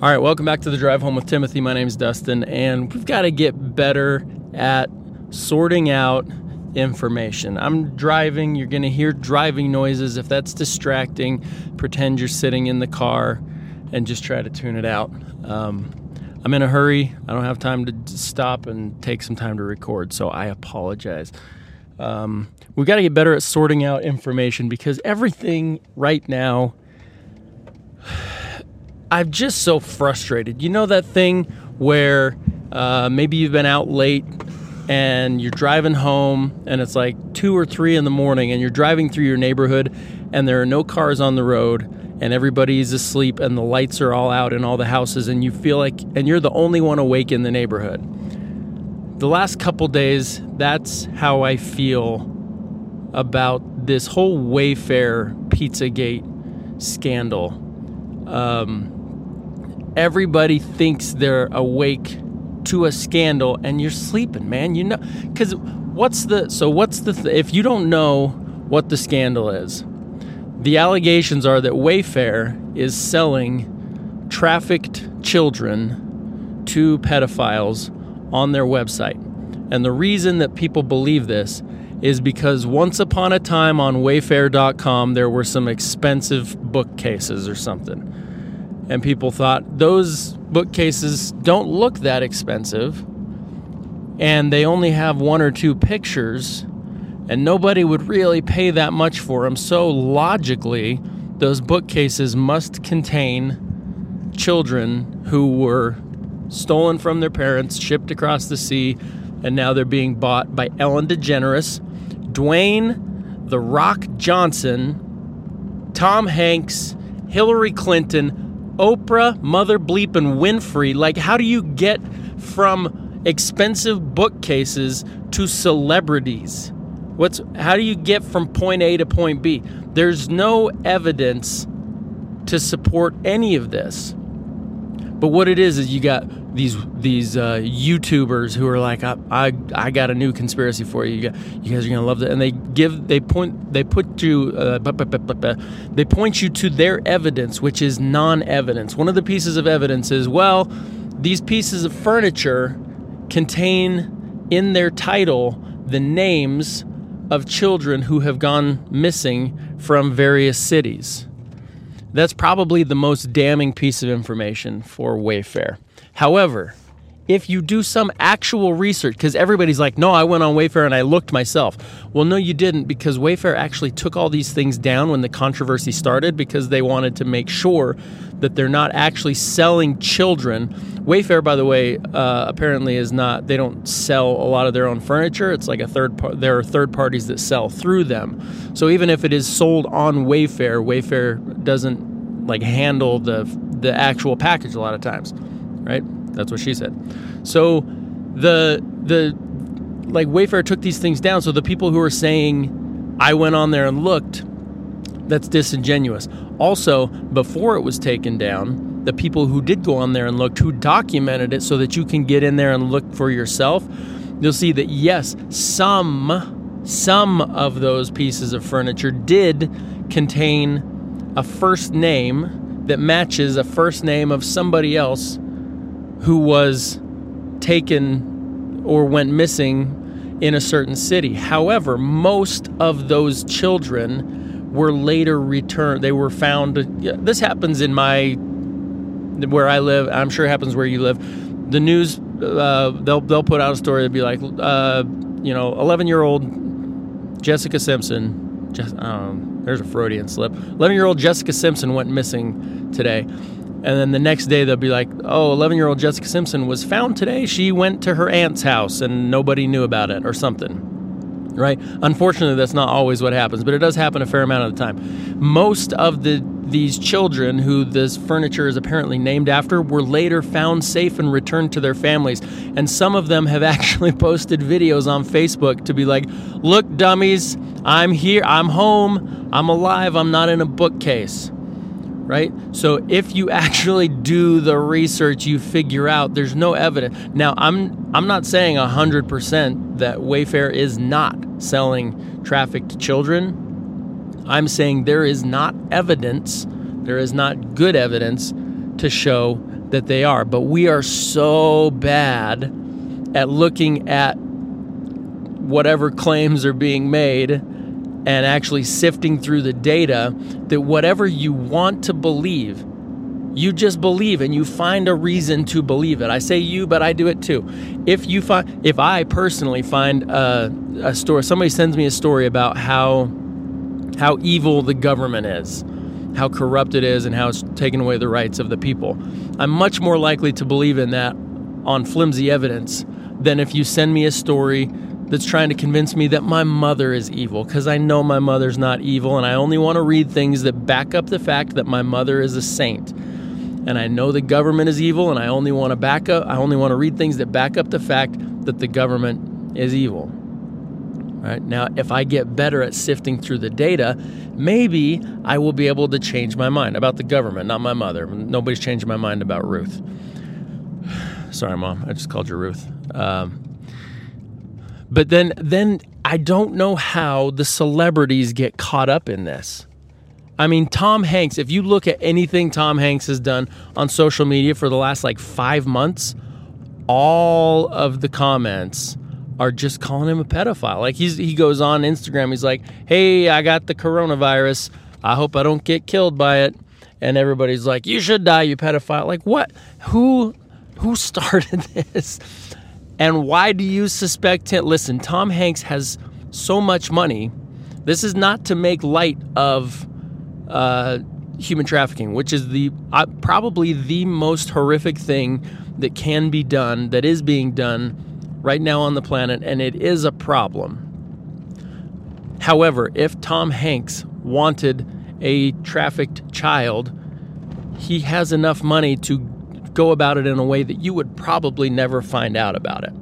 All right, welcome back to the Drive Home with Timothy. My name is Dustin, and we've got to get better at sorting out information. I'm driving, you're going to hear driving noises. If that's distracting, pretend you're sitting in the car and just try to tune it out. Um, I'm in a hurry. I don't have time to stop and take some time to record, so I apologize. Um, we've got to get better at sorting out information because everything right now I'm just so frustrated. You know that thing where uh, maybe you've been out late and you're driving home and it's like two or three in the morning and you're driving through your neighborhood and there are no cars on the road and everybody's asleep and the lights are all out in all the houses and you feel like and you're the only one awake in the neighborhood. The last couple days, that's how I feel about this whole Wayfair Pizzagate scandal. Um, everybody thinks they're awake to a scandal and you're sleeping, man. You know, because what's the so what's the th- if you don't know what the scandal is, the allegations are that Wayfair is selling trafficked children to pedophiles on their website. And the reason that people believe this is because once upon a time on wayfair.com there were some expensive bookcases or something and people thought those bookcases don't look that expensive. And they only have one or two pictures and nobody would really pay that much for them so logically those bookcases must contain children who were stolen from their parents shipped across the sea and now they're being bought by Ellen DeGeneres, Dwayne the Rock Johnson, Tom Hanks, Hillary Clinton, Oprah, Mother Bleep, and Winfrey. Like, how do you get from expensive bookcases to celebrities? What's how do you get from point A to point B? There's no evidence to support any of this. But what it is is you got these these uh, YouTubers who are like, I, I, I got a new conspiracy for you. You, got, you guys are gonna love it, and they give they point they put you uh, they point you to their evidence, which is non-evidence. One of the pieces of evidence is well, these pieces of furniture contain in their title the names of children who have gone missing from various cities. That's probably the most damning piece of information for Wayfair. However, if you do some actual research, because everybody's like, no, I went on Wayfair and I looked myself. Well, no, you didn't, because Wayfair actually took all these things down when the controversy started because they wanted to make sure that they're not actually selling children. Wayfair, by the way, uh, apparently is not. They don't sell a lot of their own furniture. It's like a third. Par- there are third parties that sell through them. So even if it is sold on Wayfair, Wayfair doesn't like handle the the actual package a lot of times, right? That's what she said. So the the like Wayfair took these things down. So the people who are saying I went on there and looked, that's disingenuous. Also, before it was taken down, the people who did go on there and looked, who documented it so that you can get in there and look for yourself, you'll see that yes, some some of those pieces of furniture did contain a first name that matches a first name of somebody else who was taken or went missing in a certain city. However, most of those children were later returned. They were found. This happens in my where I live. I'm sure it happens where you live. The news uh, they'll they'll put out a story that'd be like, uh, you know, 11 year old Jessica Simpson. Just, um, there's a Freudian slip. 11 year old Jessica Simpson went missing today. And then the next day they'll be like, oh, 11 year old Jessica Simpson was found today. She went to her aunt's house and nobody knew about it or something. Right? Unfortunately, that's not always what happens, but it does happen a fair amount of the time. Most of the these children who this furniture is apparently named after were later found safe and returned to their families. And some of them have actually posted videos on Facebook to be like, look, dummies, I'm here, I'm home, I'm alive, I'm not in a bookcase right? So if you actually do the research, you figure out there's no evidence. Now, I'm I'm not saying 100% that Wayfair is not selling trafficked children. I'm saying there is not evidence, there is not good evidence to show that they are. But we are so bad at looking at whatever claims are being made and actually sifting through the data that whatever you want to believe, you just believe and you find a reason to believe it. I say you, but I do it too. If you find, if I personally find a, a story, somebody sends me a story about how how evil the government is, how corrupt it is, and how it's taken away the rights of the people. I'm much more likely to believe in that on flimsy evidence than if you send me a story that's trying to convince me that my mother is evil because I know my mother's not evil and I only want to read things that back up the fact that my mother is a saint. And I know the government is evil and I only want to back up I only want to read things that back up the fact that the government is evil. Right? Now, if I get better at sifting through the data, maybe I will be able to change my mind about the government, not my mother. Nobody's changing my mind about Ruth. Sorry, mom. I just called you Ruth. Um, but then, then I don't know how the celebrities get caught up in this. I mean, Tom Hanks, if you look at anything Tom Hanks has done on social media for the last like five months, all of the comments are just calling him a pedophile. Like he's he goes on Instagram, he's like, "Hey, I got the coronavirus. I hope I don't get killed by it." And everybody's like, "You should die, you pedophile." Like what? Who who started this? And why do you suspect him? Listen, Tom Hanks has so much money. This is not to make light of uh, human trafficking, which is the uh, probably the most horrific thing that can be done, that is being done right now on the planet, and it is a problem. However, if Tom Hanks wanted a trafficked child, he has enough money to go about it in a way that you would probably never find out about it.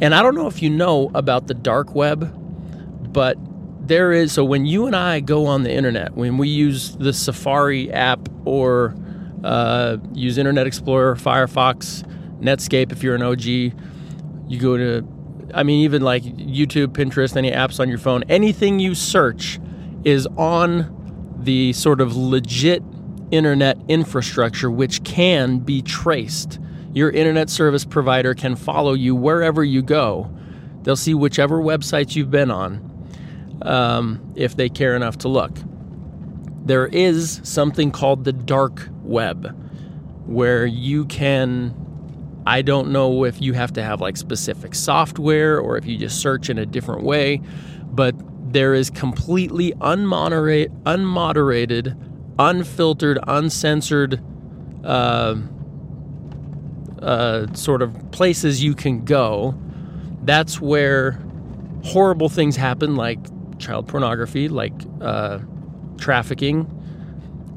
And I don't know if you know about the dark web, but there is so when you and I go on the internet, when we use the Safari app or uh, use Internet Explorer, Firefox, Netscape, if you're an OG, you go to, I mean, even like YouTube, Pinterest, any apps on your phone, anything you search is on the sort of legit internet infrastructure, which can be traced. Your internet service provider can follow you wherever you go. They'll see whichever websites you've been on um, if they care enough to look. There is something called the dark web where you can. I don't know if you have to have like specific software or if you just search in a different way, but there is completely unmoderate, unmoderated unfiltered, uncensored uh, uh, sort of places you can go. That's where horrible things happen, like child pornography, like uh, trafficking,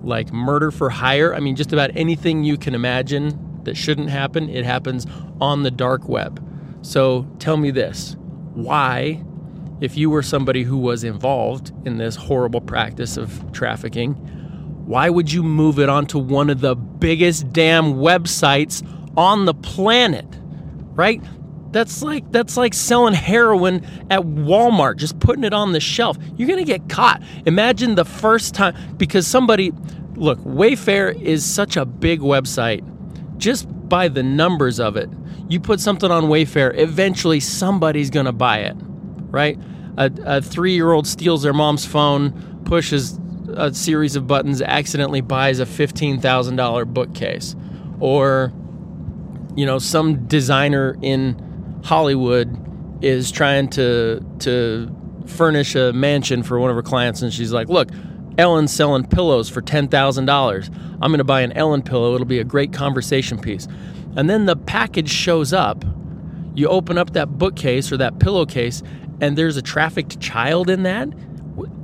like murder for hire. I mean, just about anything you can imagine that shouldn't happen, it happens on the dark web. So tell me this why, if you were somebody who was involved in this horrible practice of trafficking, why would you move it onto one of the biggest damn websites on the planet? Right? That's like that's like selling heroin at Walmart, just putting it on the shelf. You're to get caught. Imagine the first time because somebody look, Wayfair is such a big website. Just by the numbers of it, you put something on Wayfair, eventually somebody's to buy it, right? A, a three year old steals their mom's phone, pushes a series of buttons accidentally buys a $15,000 bookcase or you know some designer in Hollywood is trying to to furnish a mansion for one of her clients and she's like, "Look, Ellen's selling pillows for $10,000. I'm going to buy an Ellen pillow. It'll be a great conversation piece." And then the package shows up. You open up that bookcase or that pillowcase and there's a trafficked child in that.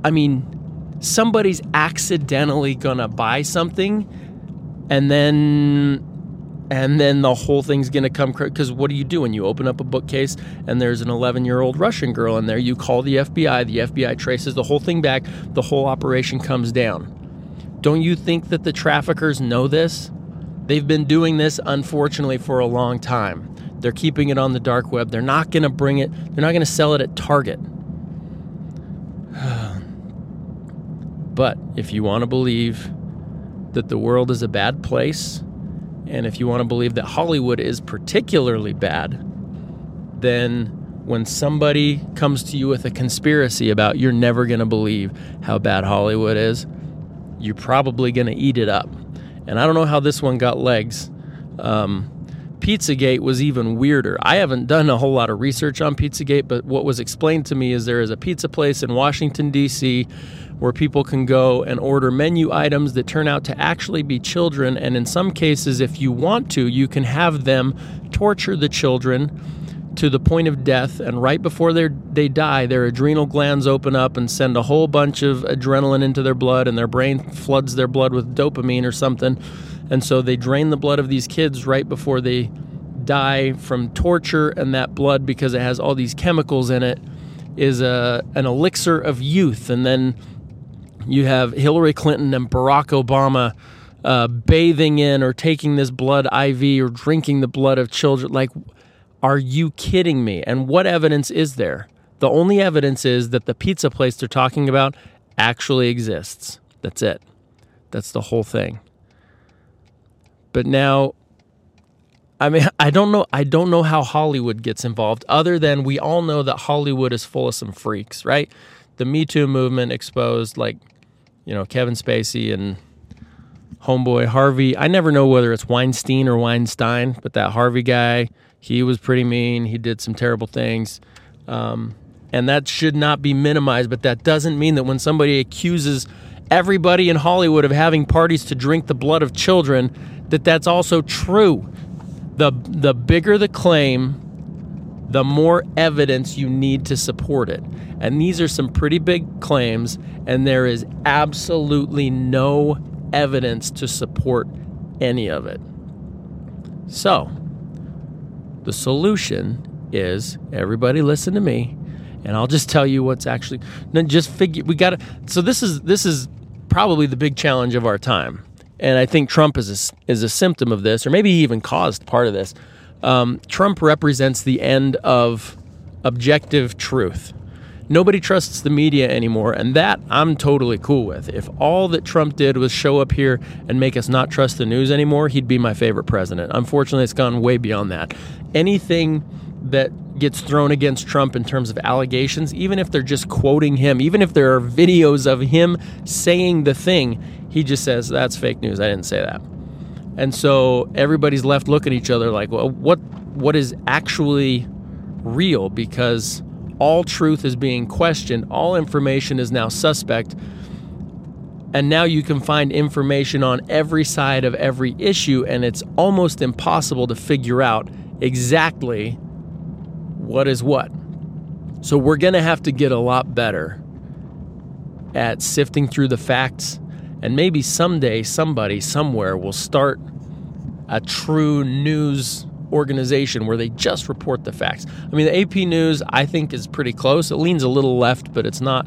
I mean, somebody's accidentally gonna buy something and then and then the whole thing's going to come because what do you do when you open up a bookcase and there's an 11 year old Russian girl in there? You call the FBI, the FBI traces the whole thing back, the whole operation comes down. Don't you think that the traffickers know this? They've been doing this, unfortunately, for a long time. They're keeping it on the dark web. They're not going to bring it, they're not going to sell it at Target. But if you want to believe that the world is a bad place And if you want to believe that Hollywood is particularly bad, then when somebody comes to you with a conspiracy about you're never going to believe how bad Hollywood is, you're probably going to eat it up. And I don't know how this one got legs. Um, Pizzagate was even weirder. I haven't done a whole lot of research on Pizzagate, but what was explained to me is there is a pizza place in Washington, D.C., where people can go and order menu items that turn out to actually be children. And in some cases, if you want to, you can have them torture the children to the point of death. And right before they die, their adrenal glands open up and send a whole bunch of adrenaline into their blood, and their brain floods their blood with dopamine or something. And so they drain the blood of these kids right before they die from torture, and that blood, because it has all these chemicals in it, is a, an elixir of youth. And then you have Hillary Clinton and Barack Obama uh, bathing in or taking this blood IV or drinking the blood of children. Like, are you kidding me? And what evidence is there? The only evidence is that the pizza place they're talking about actually exists. That's it. That's the whole thing. But now I mean, I don't know I don't know how Hollywood gets involved other than we all know that Hollywood is full of some freaks, right? The Me Too movement exposed like you know, Kevin Spacey and homeboy Harvey. I never know whether it's Weinstein or Weinstein, but that Harvey guy, he was pretty mean. He did some terrible things. Um, and that should not be minimized, but that doesn't mean that when somebody accuses everybody in Hollywood of having parties to drink the blood of children, that that's also true. The, the bigger the claim, the more evidence you need to support it. And these are some pretty big claims, and there is absolutely no evidence to support any of it. So, the solution is everybody listen to me, and I'll just tell you what's actually. Then just figure we got to. So this is this is probably the big challenge of our time, and I think Trump is a, is a symptom of this, or maybe he even caused part of this um, Trump represents the end of objective truth. Nobody trusts the media anymore, and that I'm totally cool with. If all that Trump did was show up here and make us not trust the news anymore, he'd be my favorite president. Unfortunately, it's gone way beyond that. Anything that gets thrown against Trump in terms of allegations, even if they're just quoting him, even if there are videos of him saying the thing, he just says, That's fake news. I didn't say that. And so everybody's left looking at each other like, well, what what is actually real? Because all truth is being questioned, all information is now suspect. And now you can find information on every side of every issue, and it's almost impossible to figure out exactly what is what. So we're going to have to get a lot better at sifting through the facts and maybe someday somebody somewhere will start a true news organization where they just report the facts. I mean, the AP News I think is pretty close. It leans a little left, but it's not.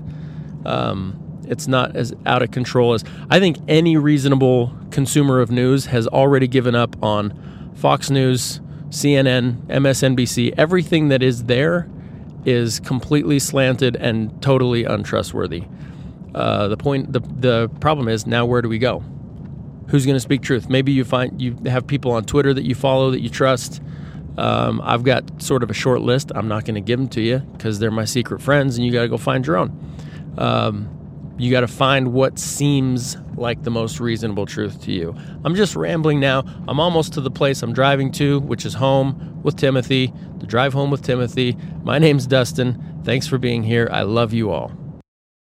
Um, it's not as out of control as I think any reasonable consumer of news has already given up on Fox News, CNN, MSNBC. Everything that is there is completely slanted and totally untrustworthy. Uh, the point, the the problem is now where do we go? Who's going to speak truth? Maybe you find you have people on Twitter that you follow that you trust. Um, I've got sort of a short list. I'm not going to give them to you because they're my secret friends, and you got to go find your own. Um, you got to find what seems like the most reasonable truth to you. I'm just rambling now. I'm almost to the place I'm driving to, which is home with Timothy. The drive home with Timothy. My name's Dustin. Thanks for being here. I love you all.